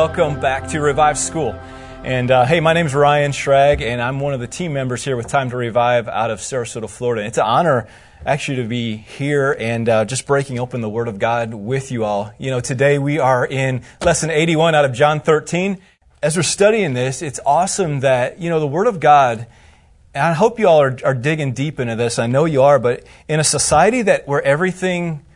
welcome back to Revive School. And uh, hey, my name is Ryan Schrag, and I'm one of the team members here with Time to Revive out of Sarasota, Florida. It's an honor actually to be here and uh, just breaking open the Word of God with you all. You know, today we are in lesson 81 out of John 13. As we're studying this, it's awesome that, you know, the Word of God, and I hope you all are, are digging deep into this. I know you are, but in a society that where everything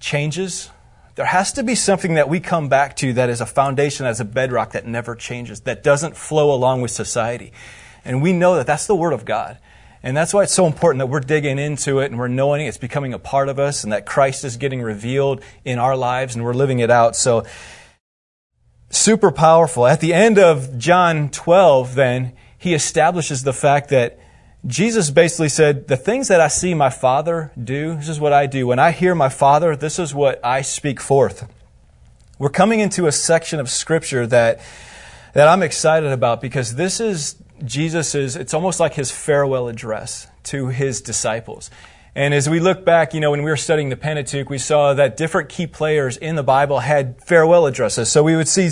changes, there has to be something that we come back to that is a foundation, as a bedrock that never changes, that doesn't flow along with society. And we know that that's the Word of God. And that's why it's so important that we're digging into it and we're knowing it, it's becoming a part of us and that Christ is getting revealed in our lives and we're living it out. So, super powerful. At the end of John 12, then, he establishes the fact that Jesus basically said, The things that I see my Father do, this is what I do. When I hear my Father, this is what I speak forth. We're coming into a section of Scripture that, that I'm excited about because this is Jesus' it's almost like his farewell address to his disciples. And as we look back, you know, when we were studying the Pentateuch, we saw that different key players in the Bible had farewell addresses. So we would see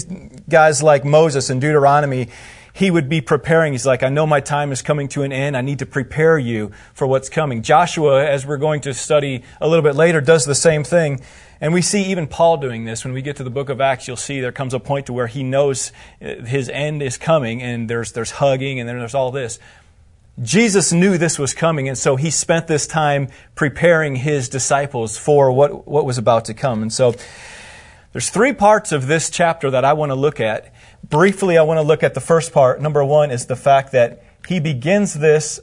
guys like Moses in Deuteronomy he would be preparing. He's like, I know my time is coming to an end. I need to prepare you for what's coming. Joshua, as we're going to study a little bit later, does the same thing. And we see even Paul doing this. When we get to the book of Acts, you'll see there comes a point to where he knows uh, his end is coming and there's, there's hugging and then there's all this. Jesus knew this was coming, and so he spent this time preparing his disciples for what, what was about to come. And so there's three parts of this chapter that I want to look at. Briefly, I want to look at the first part. Number one is the fact that he begins this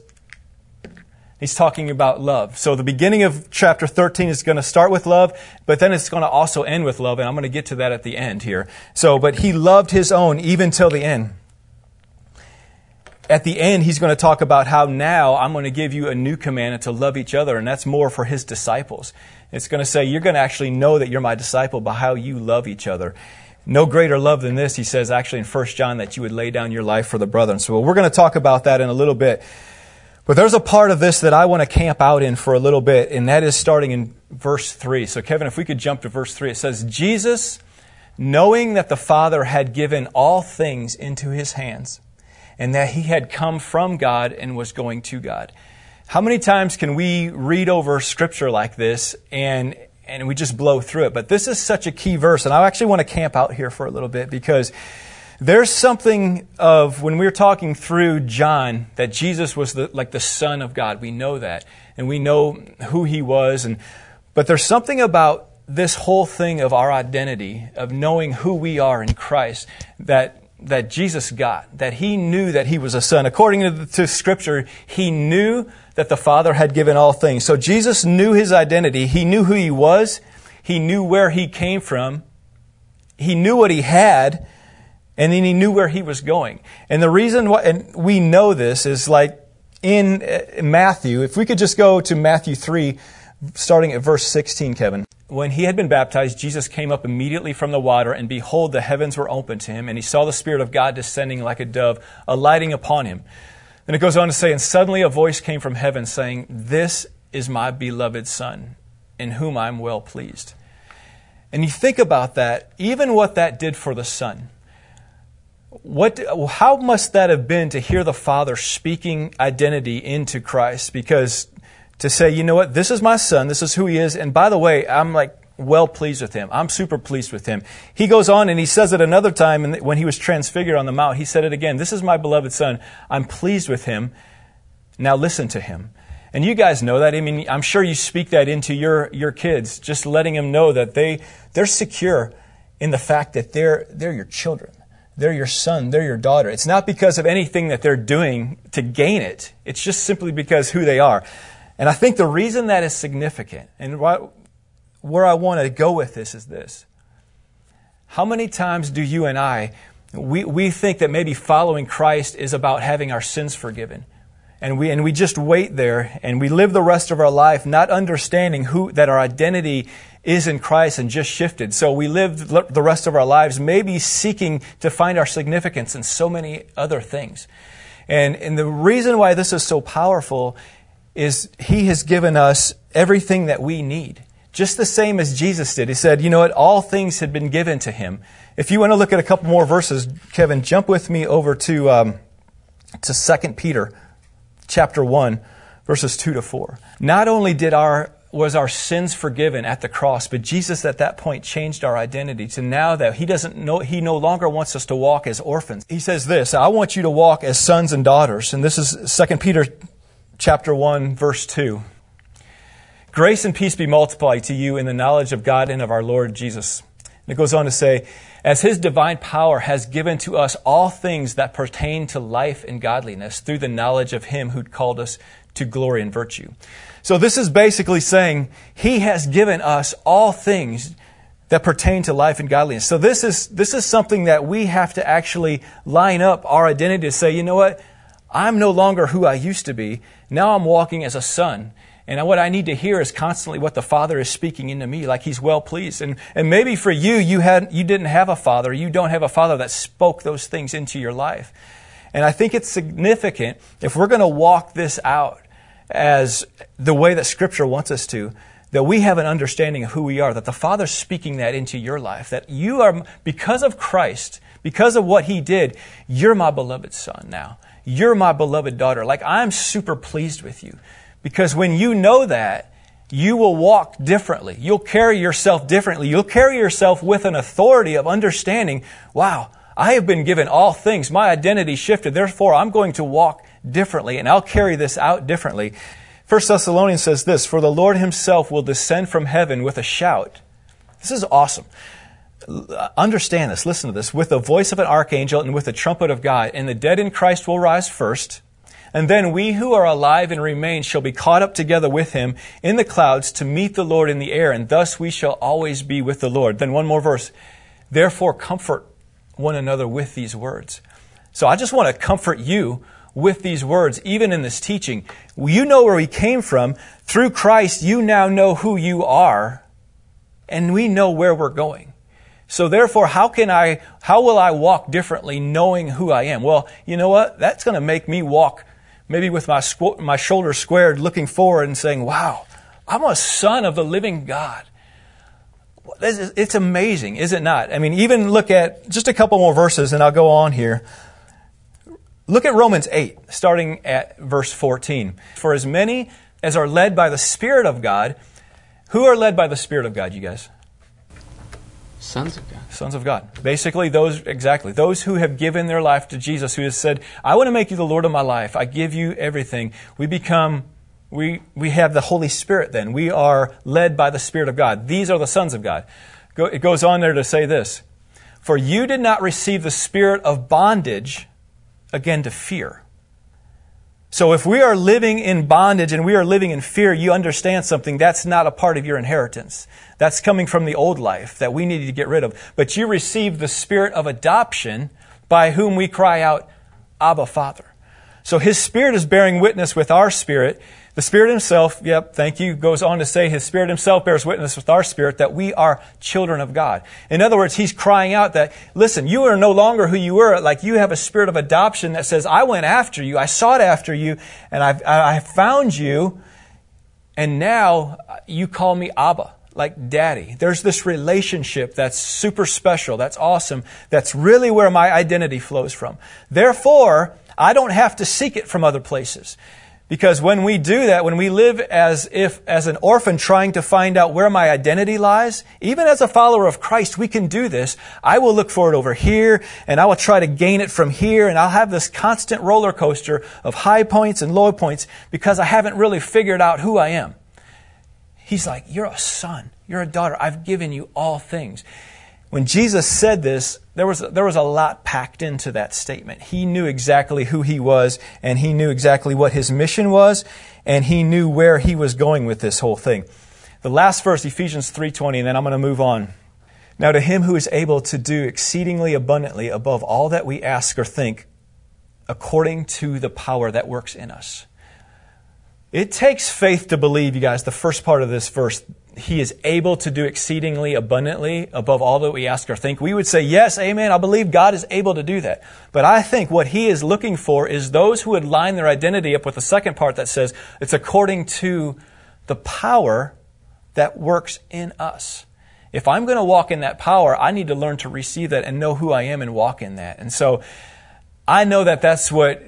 He's talking about love. So the beginning of chapter 13 is going to start with love, but then it's going to also end with love, and I'm going to get to that at the end here. So, but he loved his own even till the end. At the end, he's going to talk about how now I'm going to give you a new commandment to love each other, and that's more for his disciples. It's going to say you're going to actually know that you're my disciple by how you love each other. No greater love than this, he says actually in 1 John, that you would lay down your life for the brethren. So we're going to talk about that in a little bit. But there's a part of this that I want to camp out in for a little bit, and that is starting in verse 3. So, Kevin, if we could jump to verse 3, it says, Jesus, knowing that the Father had given all things into his hands, and that he had come from God and was going to God. How many times can we read over scripture like this and and we just blow through it. But this is such a key verse, and I actually want to camp out here for a little bit because there's something of when we are talking through John that Jesus was the, like the Son of God. We know that, and we know who He was, and but there's something about this whole thing of our identity, of knowing who we are in Christ, that that Jesus got, that he knew that he was a son. According to, to, Scripture, he knew that the Father had given all things. So Jesus knew his identity. He knew who he was. He knew where he came from. He knew what he had. And then he knew where he was going. And the reason why, and we know this is like in uh, Matthew, if we could just go to Matthew 3, starting at verse 16, Kevin. When he had been baptized, Jesus came up immediately from the water, and behold, the heavens were opened to him, and he saw the Spirit of God descending like a dove, alighting upon him. Then it goes on to say, And suddenly a voice came from heaven saying, This is my beloved Son, in whom I am well pleased. And you think about that, even what that did for the Son. What, how must that have been to hear the Father speaking identity into Christ? Because to say, you know what, this is my son, this is who he is, and by the way, I'm like well pleased with him. I'm super pleased with him. He goes on and he says it another time and when he was transfigured on the mount. He said it again. This is my beloved son. I'm pleased with him. Now listen to him. And you guys know that. I mean, I'm sure you speak that into your, your kids, just letting them know that they, they're secure in the fact that they're, they're your children. They're your son. They're your daughter. It's not because of anything that they're doing to gain it. It's just simply because who they are. And I think the reason that is significant, and where I want to go with this is this. How many times do you and I, we, we think that maybe following Christ is about having our sins forgiven? And we, and we just wait there and we live the rest of our life not understanding who, that our identity is in Christ and just shifted. So we live the rest of our lives maybe seeking to find our significance in so many other things. And, and the reason why this is so powerful is He has given us everything that we need just the same as Jesus did. He said, you know what? All things had been given to him. If you want to look at a couple more verses, Kevin, jump with me over to, um, to 2 Peter chapter 1, verses 2 to 4. Not only did our was our sins forgiven at the cross, but Jesus at that point changed our identity to now that he doesn't know, he no longer wants us to walk as orphans. He says this, I want you to walk as sons and daughters. And this is 2 Peter chapter 1 verse 2. Grace and peace be multiplied to you in the knowledge of God and of our Lord Jesus. And it goes on to say, as his divine power has given to us all things that pertain to life and godliness through the knowledge of him who called us to glory and virtue. So this is basically saying he has given us all things that pertain to life and godliness. So this is, this is something that we have to actually line up our identity to say, you know what? I'm no longer who I used to be. Now I'm walking as a son. And what I need to hear is constantly what the Father is speaking into me, like He's well pleased. And, and maybe for you, you, had, you didn't have a father. You don't have a father that spoke those things into your life. And I think it's significant if we're going to walk this out as the way that Scripture wants us to, that we have an understanding of who we are, that the Father's speaking that into your life, that you are, because of Christ, because of what He did, you're my beloved son now. You're my beloved daughter. Like, I'm super pleased with you. Because when you know that, you will walk differently. You'll carry yourself differently. You'll carry yourself with an authority of understanding, wow, I have been given all things. My identity shifted. Therefore, I'm going to walk differently and I'll carry this out differently. 1 Thessalonians says this, For the Lord himself will descend from heaven with a shout. This is awesome. Understand this, listen to this. With the voice of an archangel and with the trumpet of God, and the dead in Christ will rise first. And then we who are alive and remain shall be caught up together with him in the clouds to meet the Lord in the air, and thus we shall always be with the Lord. Then one more verse. Therefore comfort one another with these words. So I just want to comfort you with these words, even in this teaching. You know where we came from. Through Christ, you now know who you are, and we know where we're going. So therefore, how can I, how will I walk differently knowing who I am? Well, you know what? That's going to make me walk maybe with my, squ- my shoulders squared, looking forward and saying, wow, I'm a son of the living God. It's amazing, is it not? I mean, even look at just a couple more verses and I'll go on here. Look at Romans 8, starting at verse 14. For as many as are led by the Spirit of God, who are led by the Spirit of God, you guys? Sons of God. Sons of God. Basically, those, exactly, those who have given their life to Jesus, who has said, I want to make you the Lord of my life. I give you everything. We become, we, we have the Holy Spirit then. We are led by the Spirit of God. These are the sons of God. It goes on there to say this For you did not receive the spirit of bondage again to fear so if we are living in bondage and we are living in fear, you understand something. That's not a part of your inheritance. That's coming from the old life that we need to get rid of. But you receive the spirit of adoption by whom we cry out, Abba, Father. So his spirit is bearing witness with our spirit the Spirit Himself, yep, thank you, goes on to say His Spirit Himself bears witness with our spirit that we are children of God. In other words, He's crying out that, listen, you are no longer who you were. Like you have a spirit of adoption that says, I went after you, I sought after you, and I've, I found you, and now you call me Abba like daddy. There's this relationship that's super special, that's awesome, that's really where my identity flows from. Therefore, I don't have to seek it from other places. Because when we do that, when we live as if, as an orphan trying to find out where my identity lies, even as a follower of Christ, we can do this. I will look for it over here, and I will try to gain it from here, and I'll have this constant roller coaster of high points and low points because I haven't really figured out who I am. He's like, You're a son. You're a daughter. I've given you all things. When Jesus said this, there was, there was a lot packed into that statement. He knew exactly who he was, and he knew exactly what his mission was, and he knew where he was going with this whole thing. The last verse, Ephesians 3.20, and then I'm going to move on. Now to him who is able to do exceedingly abundantly above all that we ask or think, according to the power that works in us. It takes faith to believe, you guys, the first part of this verse, he is able to do exceedingly abundantly above all that we ask or think, we would say, yes, amen, I believe God is able to do that. But I think what he is looking for is those who would line their identity up with the second part that says it's according to the power that works in us. If I'm going to walk in that power, I need to learn to receive that and know who I am and walk in that. And so I know that that's what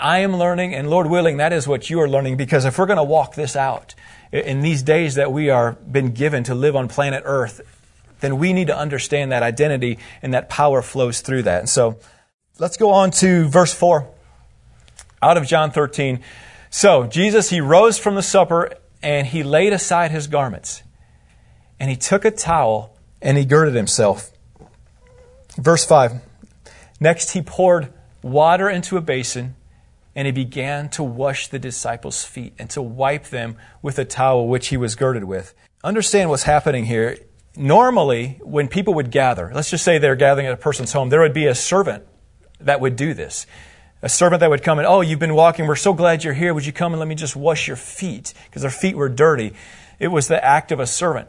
I am learning, and Lord willing, that is what you are learning because if we're going to walk this out in these days that we are been given to live on planet Earth, then we need to understand that identity and that power flows through that. And so let's go on to verse 4 out of John 13. So Jesus, he rose from the supper and he laid aside his garments and he took a towel and he girded himself. Verse 5 Next, he poured water into a basin and he began to wash the disciples' feet and to wipe them with a towel which he was girded with. Understand what's happening here. Normally, when people would gather, let's just say they're gathering at a person's home, there would be a servant that would do this. A servant that would come and, oh, you've been walking. We're so glad you're here. Would you come and let me just wash your feet? Because their feet were dirty. It was the act of a servant.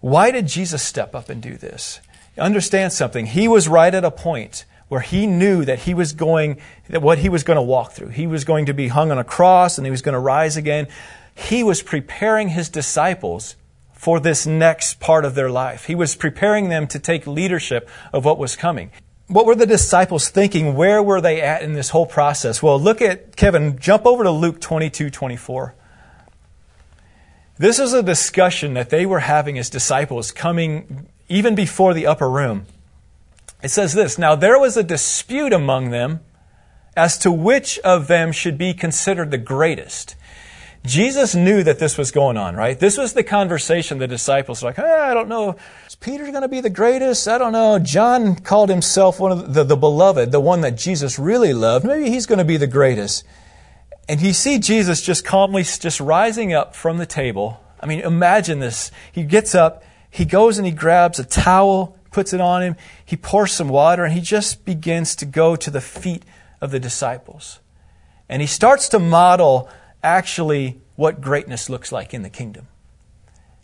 Why did Jesus step up and do this? Understand something. He was right at a point where he knew that he was going, that what he was going to walk through. He was going to be hung on a cross and he was going to rise again. He was preparing his disciples for this next part of their life. He was preparing them to take leadership of what was coming. What were the disciples thinking? Where were they at in this whole process? Well, look at Kevin, jump over to Luke 22 24. This is a discussion that they were having as disciples coming even before the upper room. It says this Now there was a dispute among them as to which of them should be considered the greatest. Jesus knew that this was going on, right? This was the conversation the disciples were like, hey, I don't know. Is Peter going to be the greatest? I don't know. John called himself one of the, the beloved, the one that Jesus really loved. Maybe he's going to be the greatest. And you see Jesus just calmly just rising up from the table. I mean, imagine this. He gets up, he goes and he grabs a towel, puts it on him, he pours some water, and he just begins to go to the feet of the disciples. And he starts to model actually what greatness looks like in the kingdom.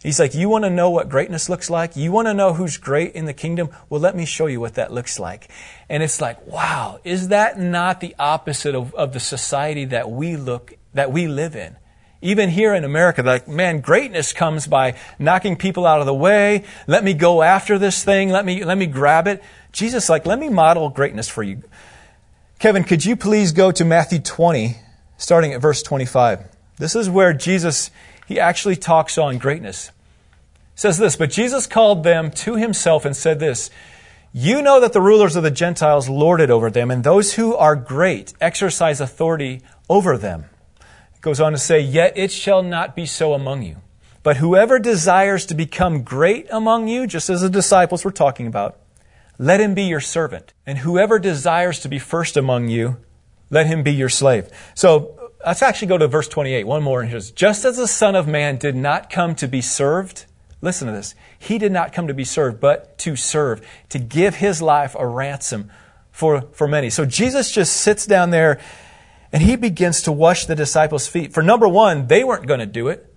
He's like, You want to know what greatness looks like? You want to know who's great in the kingdom? Well, let me show you what that looks like. And it's like, wow, is that not the opposite of, of the society that we look, that we live in? Even here in America, like, man, greatness comes by knocking people out of the way. Let me go after this thing. Let me, let me grab it. Jesus, like, let me model greatness for you. Kevin, could you please go to Matthew 20, starting at verse 25? This is where Jesus, he actually talks on greatness says this, but Jesus called them to himself and said this, you know that the rulers of the Gentiles lord it over them, and those who are great exercise authority over them. Goes on to say, Yet it shall not be so among you. But whoever desires to become great among you, just as the disciples were talking about, let him be your servant. And whoever desires to be first among you, let him be your slave. So let's actually go to verse 28. One more. And says, Just as the Son of Man did not come to be served, Listen to this. He did not come to be served, but to serve, to give his life a ransom for, for many. So Jesus just sits down there and he begins to wash the disciples' feet. For number one, they weren't going to do it.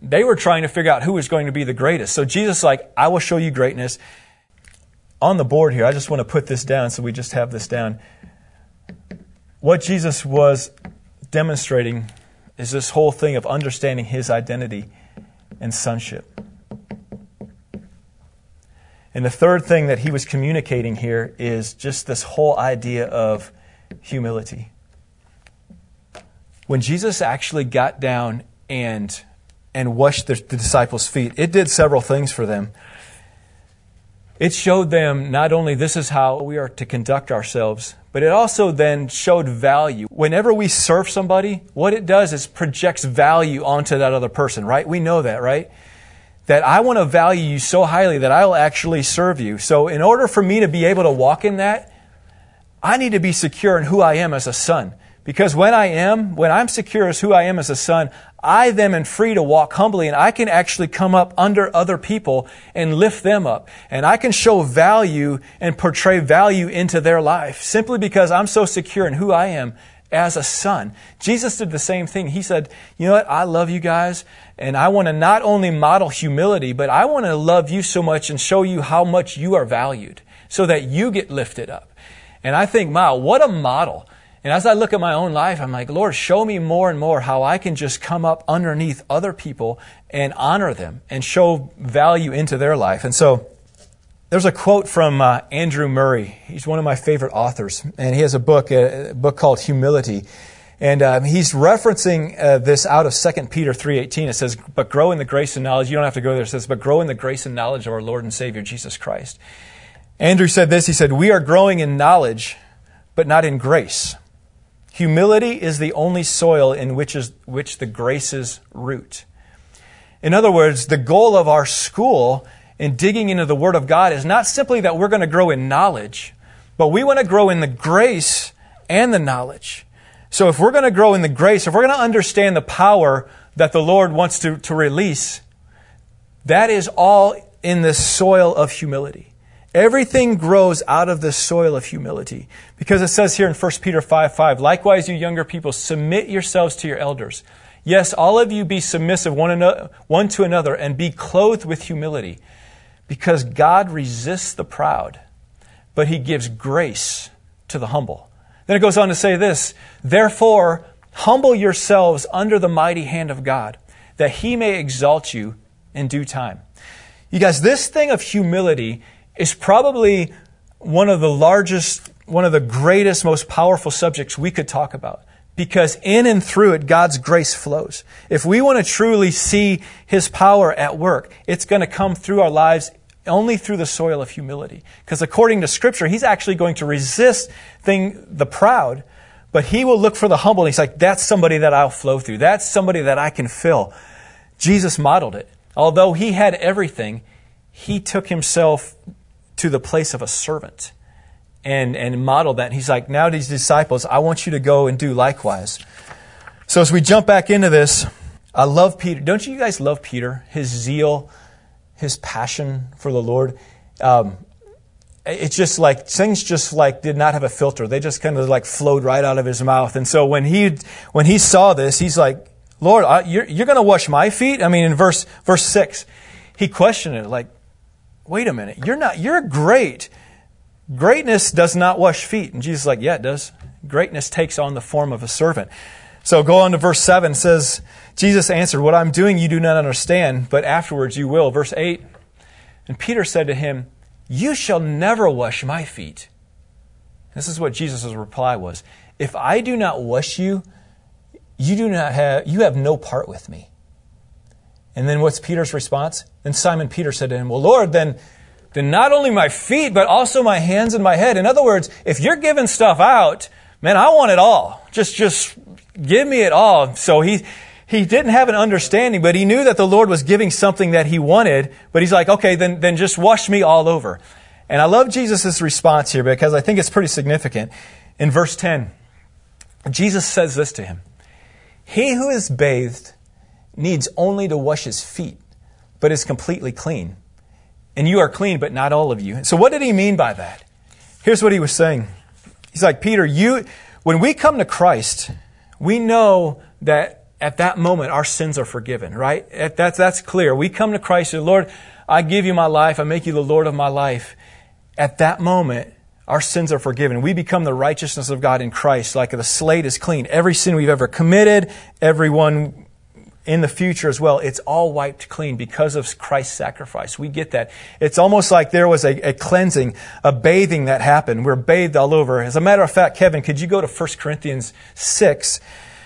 They were trying to figure out who was going to be the greatest. So Jesus like, I will show you greatness. On the board here, I just want to put this down so we just have this down. What Jesus was demonstrating is this whole thing of understanding his identity and sonship. And the third thing that he was communicating here is just this whole idea of humility. When Jesus actually got down and, and washed the, the disciples' feet, it did several things for them. It showed them not only this is how we are to conduct ourselves, but it also then showed value. Whenever we serve somebody, what it does is projects value onto that other person, right? We know that, right? that I want to value you so highly that I'll actually serve you. So, in order for me to be able to walk in that, I need to be secure in who I am as a son. Because when I am, when I'm secure as who I am as a son, I then am free to walk humbly and I can actually come up under other people and lift them up. And I can show value and portray value into their life simply because I'm so secure in who I am as a son. Jesus did the same thing. He said, You know what? I love you guys, and I want to not only model humility, but I want to love you so much and show you how much you are valued so that you get lifted up. And I think, wow, what a model. And as I look at my own life, I'm like, Lord, show me more and more how I can just come up underneath other people and honor them and show value into their life. And so there's a quote from uh, Andrew Murray. He's one of my favorite authors, and he has a book, a, book called Humility. And um, he's referencing uh, this out of 2 Peter 3.18. It says, but grow in the grace and knowledge. You don't have to go there. It says, but grow in the grace and knowledge of our Lord and Savior, Jesus Christ. Andrew said this. He said, we are growing in knowledge, but not in grace. Humility is the only soil in which, is, which the graces root. In other words, the goal of our school in digging into the Word of God is not simply that we're going to grow in knowledge, but we want to grow in the grace and the knowledge. So if we're going to grow in the grace, if we're going to understand the power that the Lord wants to, to release, that is all in the soil of humility. Everything grows out of the soil of humility. Because it says here in 1 Peter 5 5, likewise, you younger people, submit yourselves to your elders. Yes, all of you be submissive one, another, one to another and be clothed with humility. Because God resists the proud, but he gives grace to the humble. Then it goes on to say this Therefore, humble yourselves under the mighty hand of God, that he may exalt you in due time. You guys, this thing of humility is probably one of the largest, one of the greatest, most powerful subjects we could talk about. Because in and through it, God's grace flows. If we want to truly see His power at work, it's going to come through our lives only through the soil of humility. Because according to Scripture, He's actually going to resist thing, the proud, but He will look for the humble. And He's like, that's somebody that I'll flow through. That's somebody that I can fill. Jesus modeled it. Although He had everything, He took Himself to the place of a servant and, and modeled that. And he's like, now these disciples, I want you to go and do likewise. So as we jump back into this, I love Peter. Don't you guys love Peter? His zeal, his passion for the Lord. Um, it's just like things just like did not have a filter. They just kind of like flowed right out of his mouth. And so when he when he saw this, he's like, "Lord, you're, you're going to wash my feet." I mean, in verse verse six, he questioned it like, wait a minute, you're not, you're great. Greatness does not wash feet. And Jesus is like, yeah, it does. Greatness takes on the form of a servant. So go on to verse 7 says, Jesus answered, What I'm doing you do not understand, but afterwards you will. Verse 8, and Peter said to him, You shall never wash my feet. This is what Jesus' reply was. If I do not wash you, you do not have you have no part with me. And then what's Peter's response? Then Simon Peter said to him, Well, Lord, then, then not only my feet, but also my hands and my head. In other words, if you're giving stuff out, man, I want it all. Just, just give me it all. So he, he didn't have an understanding, but he knew that the Lord was giving something that he wanted, but he's like, okay, then, then just wash me all over. And I love Jesus' response here because I think it's pretty significant. In verse 10, Jesus says this to him He who is bathed needs only to wash his feet, but is completely clean. And you are clean, but not all of you. So what did he mean by that? Here's what he was saying. He's like, Peter, you, when we come to Christ, we know that at that moment our sins are forgiven, right? That's, that's clear. We come to Christ and Lord, I give you my life. I make you the Lord of my life. At that moment, our sins are forgiven. We become the righteousness of God in Christ, like the slate is clean. Every sin we've ever committed, every one in the future as well, it's all wiped clean because of Christ's sacrifice. We get that. It's almost like there was a, a, cleansing, a bathing that happened. We're bathed all over. As a matter of fact, Kevin, could you go to 1 Corinthians 6,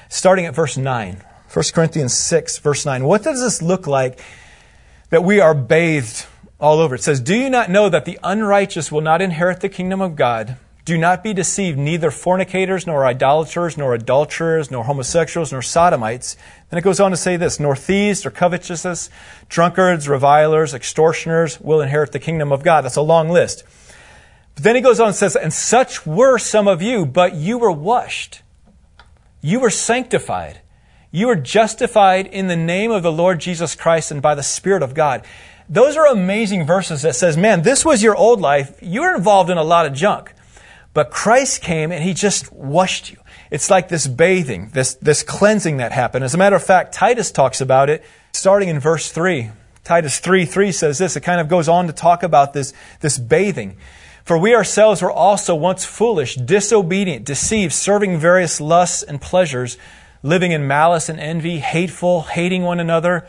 starting at verse 9? 1 Corinthians 6, verse 9. What does this look like that we are bathed all over? It says, Do you not know that the unrighteous will not inherit the kingdom of God? Do not be deceived, neither fornicators, nor idolaters, nor adulterers, nor homosexuals, nor sodomites. Then it goes on to say this nor thieves, or covetous, drunkards, revilers, extortioners will inherit the kingdom of God. That's a long list. But then he goes on and says, And such were some of you, but you were washed. You were sanctified. You were justified in the name of the Lord Jesus Christ and by the Spirit of God. Those are amazing verses that says, man, this was your old life. You were involved in a lot of junk. But Christ came and he just washed you. It's like this bathing, this, this cleansing that happened. As a matter of fact, Titus talks about it starting in verse 3. Titus 3 3 says this. It kind of goes on to talk about this, this bathing. For we ourselves were also once foolish, disobedient, deceived, serving various lusts and pleasures, living in malice and envy, hateful, hating one another.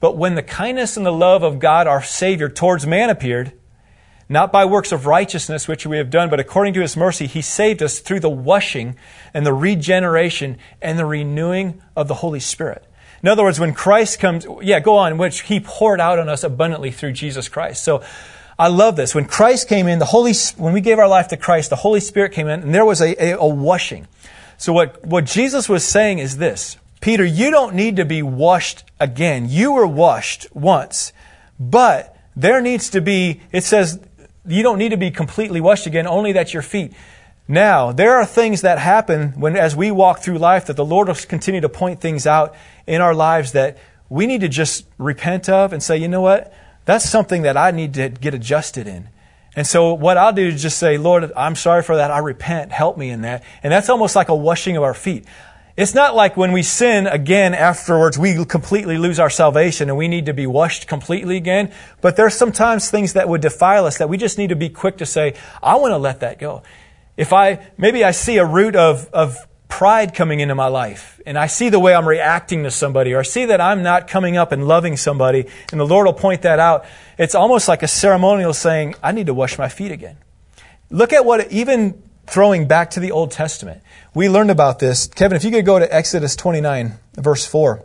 But when the kindness and the love of God our Savior towards man appeared, not by works of righteousness which we have done, but according to his mercy, he saved us through the washing and the regeneration and the renewing of the Holy Spirit. In other words, when Christ comes, yeah, go on, which he poured out on us abundantly through Jesus Christ. So I love this. When Christ came in, the Holy, when we gave our life to Christ, the Holy Spirit came in and there was a, a, a washing. So what, what Jesus was saying is this. Peter, you don't need to be washed again. You were washed once, but there needs to be, it says, you don't need to be completely washed again, only that your feet. Now, there are things that happen when, as we walk through life, that the Lord will continue to point things out in our lives that we need to just repent of and say, you know what? That's something that I need to get adjusted in. And so what I'll do is just say, Lord, I'm sorry for that. I repent. Help me in that. And that's almost like a washing of our feet. It's not like when we sin again afterwards, we completely lose our salvation and we need to be washed completely again. But there's sometimes things that would defile us that we just need to be quick to say, I want to let that go. If I, maybe I see a root of, of pride coming into my life and I see the way I'm reacting to somebody or I see that I'm not coming up and loving somebody and the Lord will point that out, it's almost like a ceremonial saying, I need to wash my feet again. Look at what, even throwing back to the Old Testament, we learned about this. Kevin, if you could go to Exodus 29, verse 4.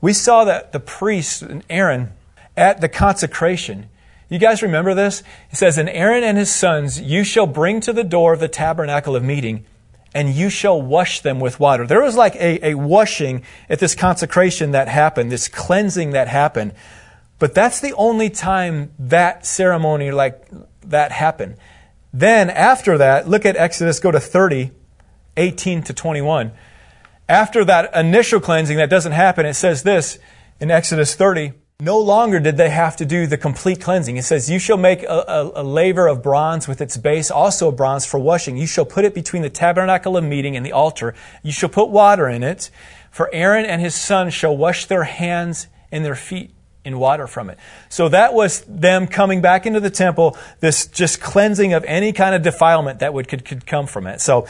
We saw that the priest, and Aaron, at the consecration, you guys remember this? It says, And Aaron and his sons you shall bring to the door of the tabernacle of meeting, and you shall wash them with water. There was like a, a washing at this consecration that happened, this cleansing that happened. But that's the only time that ceremony like that happened. Then after that, look at Exodus, go to 30, 18 to 21. After that initial cleansing that doesn't happen, it says this in Exodus 30. No longer did they have to do the complete cleansing. It says, You shall make a, a, a, laver of bronze with its base, also bronze for washing. You shall put it between the tabernacle of meeting and the altar. You shall put water in it, for Aaron and his sons shall wash their hands and their feet in water from it. So that was them coming back into the temple, this just cleansing of any kind of defilement that would could, could come from it. So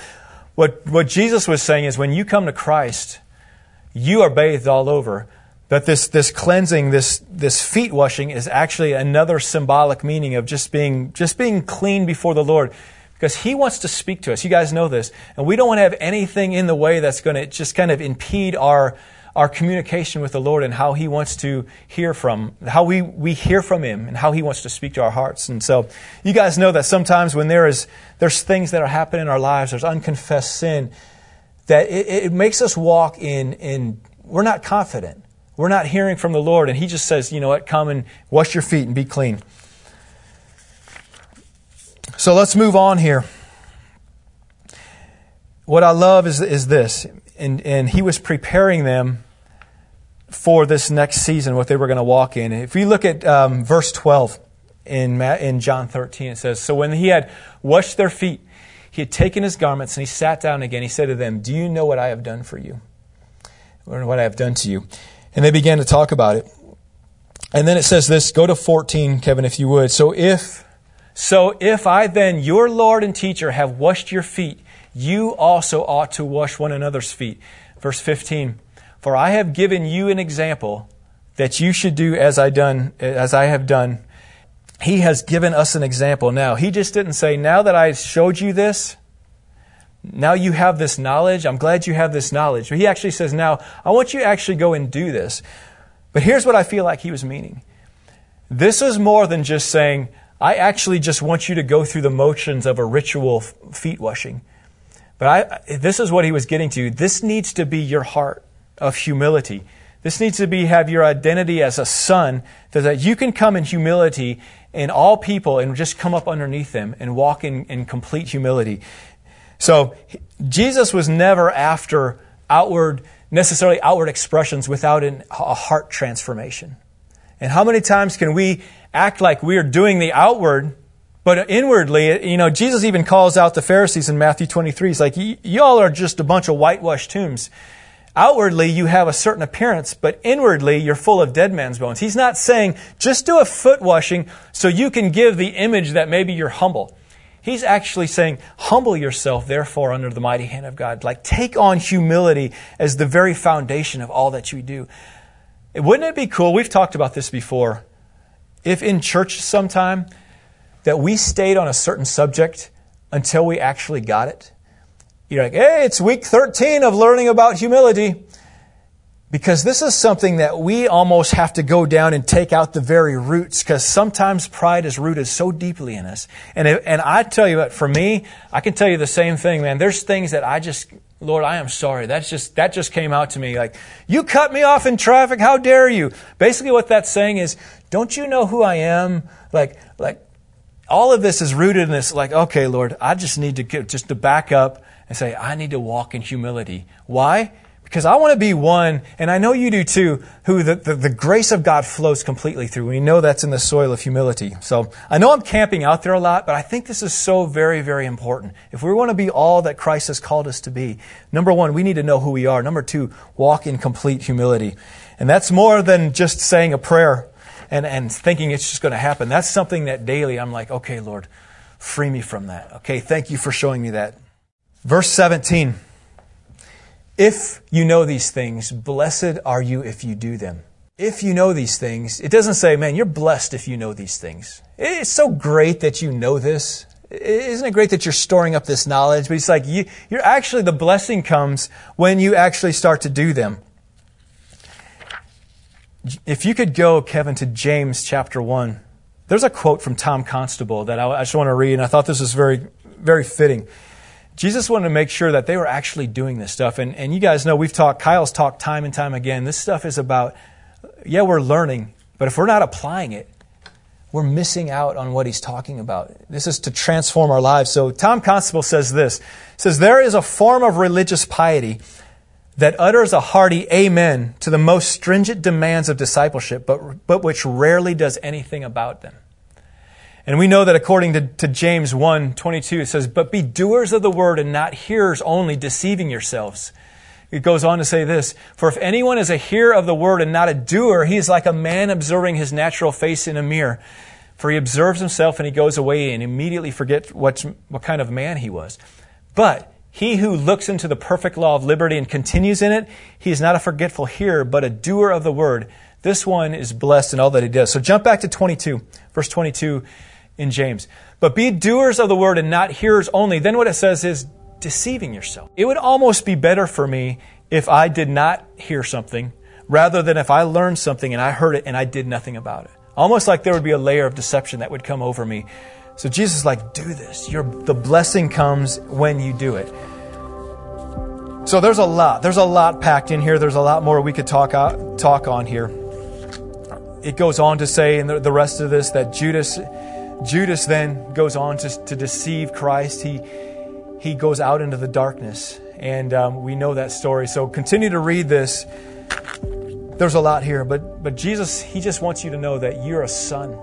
what, what Jesus was saying is when you come to Christ, you are bathed all over that this, this cleansing, this, this feet washing is actually another symbolic meaning of just being, just being clean before the Lord. Because He wants to speak to us. You guys know this. And we don't want to have anything in the way that's going to just kind of impede our, our communication with the Lord and how He wants to hear from, how we, we hear from Him and how He wants to speak to our hearts. And so you guys know that sometimes when there is, there's things that are happening in our lives, there's unconfessed sin, that it, it makes us walk in, in, we're not confident. We're not hearing from the Lord, and He just says, you know what, come and wash your feet and be clean. So let's move on here. What I love is, is this, and, and He was preparing them for this next season, what they were going to walk in. If we look at um, verse 12 in, in John 13, it says, So when He had washed their feet, He had taken His garments and He sat down again. He said to them, Do you know what I have done for you? Or what I have done to you? And they began to talk about it. And then it says this, go to 14, Kevin, if you would. So if, so if I then, your Lord and teacher, have washed your feet, you also ought to wash one another's feet. Verse 15, for I have given you an example that you should do as I done, as I have done. He has given us an example. Now, he just didn't say, now that I showed you this, now you have this knowledge. I'm glad you have this knowledge. But he actually says, now I want you to actually go and do this. But here's what I feel like he was meaning. This is more than just saying, I actually just want you to go through the motions of a ritual feet washing. But I, this is what he was getting to. This needs to be your heart of humility. This needs to be have your identity as a son, so that you can come in humility in all people and just come up underneath them and walk in, in complete humility. So Jesus was never after outward, necessarily outward expressions without an, a heart transformation. And how many times can we act like we are doing the outward, but inwardly, you know, Jesus even calls out the Pharisees in Matthew 23. He's like, y'all are just a bunch of whitewashed tombs. Outwardly, you have a certain appearance, but inwardly, you're full of dead man's bones. He's not saying, just do a foot washing so you can give the image that maybe you're humble. He's actually saying, humble yourself, therefore, under the mighty hand of God. Like, take on humility as the very foundation of all that you do. Wouldn't it be cool? We've talked about this before. If in church sometime that we stayed on a certain subject until we actually got it. You're like, hey, it's week 13 of learning about humility. Because this is something that we almost have to go down and take out the very roots, because sometimes pride is rooted so deeply in us. And, and I tell you what, for me, I can tell you the same thing, man. There's things that I just, Lord, I am sorry. That's just, that just came out to me like, you cut me off in traffic. How dare you? Basically what that's saying is, don't you know who I am? Like, like, all of this is rooted in this, like, okay, Lord, I just need to get, just to back up and say, I need to walk in humility. Why? Because I want to be one, and I know you do too, who the, the, the, grace of God flows completely through. We know that's in the soil of humility. So I know I'm camping out there a lot, but I think this is so very, very important. If we want to be all that Christ has called us to be, number one, we need to know who we are. Number two, walk in complete humility. And that's more than just saying a prayer and, and thinking it's just going to happen. That's something that daily I'm like, okay, Lord, free me from that. Okay, thank you for showing me that. Verse 17. If you know these things, blessed are you if you do them. If you know these things, it doesn't say, man, you're blessed if you know these things. It's so great that you know this. Isn't it great that you're storing up this knowledge? But it's like you, you're actually, the blessing comes when you actually start to do them. If you could go, Kevin, to James chapter 1, there's a quote from Tom Constable that I just want to read, and I thought this was very, very fitting. Jesus wanted to make sure that they were actually doing this stuff. And, and you guys know we've talked, Kyle's talked time and time again. This stuff is about, yeah, we're learning, but if we're not applying it, we're missing out on what he's talking about. This is to transform our lives. So Tom Constable says this. Says, There is a form of religious piety that utters a hearty amen to the most stringent demands of discipleship, but, but which rarely does anything about them. And we know that according to, to James 1 22, it says, But be doers of the word and not hearers only, deceiving yourselves. It goes on to say this For if anyone is a hearer of the word and not a doer, he is like a man observing his natural face in a mirror. For he observes himself and he goes away and immediately forgets what, what kind of man he was. But he who looks into the perfect law of liberty and continues in it, he is not a forgetful hearer, but a doer of the word. This one is blessed in all that he does. So jump back to 22, verse 22 in James. But be doers of the word and not hearers only. Then what it says is deceiving yourself. It would almost be better for me if I did not hear something rather than if I learned something and I heard it and I did nothing about it. Almost like there would be a layer of deception that would come over me. So Jesus is like, do this. The blessing comes when you do it. So there's a lot. There's a lot packed in here. There's a lot more we could talk, out, talk on here. It goes on to say in the, the rest of this that Judas Judas then goes on to, to deceive Christ. He, he goes out into the darkness, and um, we know that story. So continue to read this. There's a lot here, but, but Jesus, He just wants you to know that you're a son.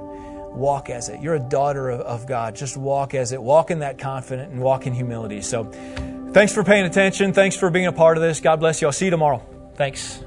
Walk as it. You're a daughter of, of God. Just walk as it. Walk in that confident and walk in humility. So thanks for paying attention. Thanks for being a part of this. God bless you. I'll see you tomorrow. Thanks.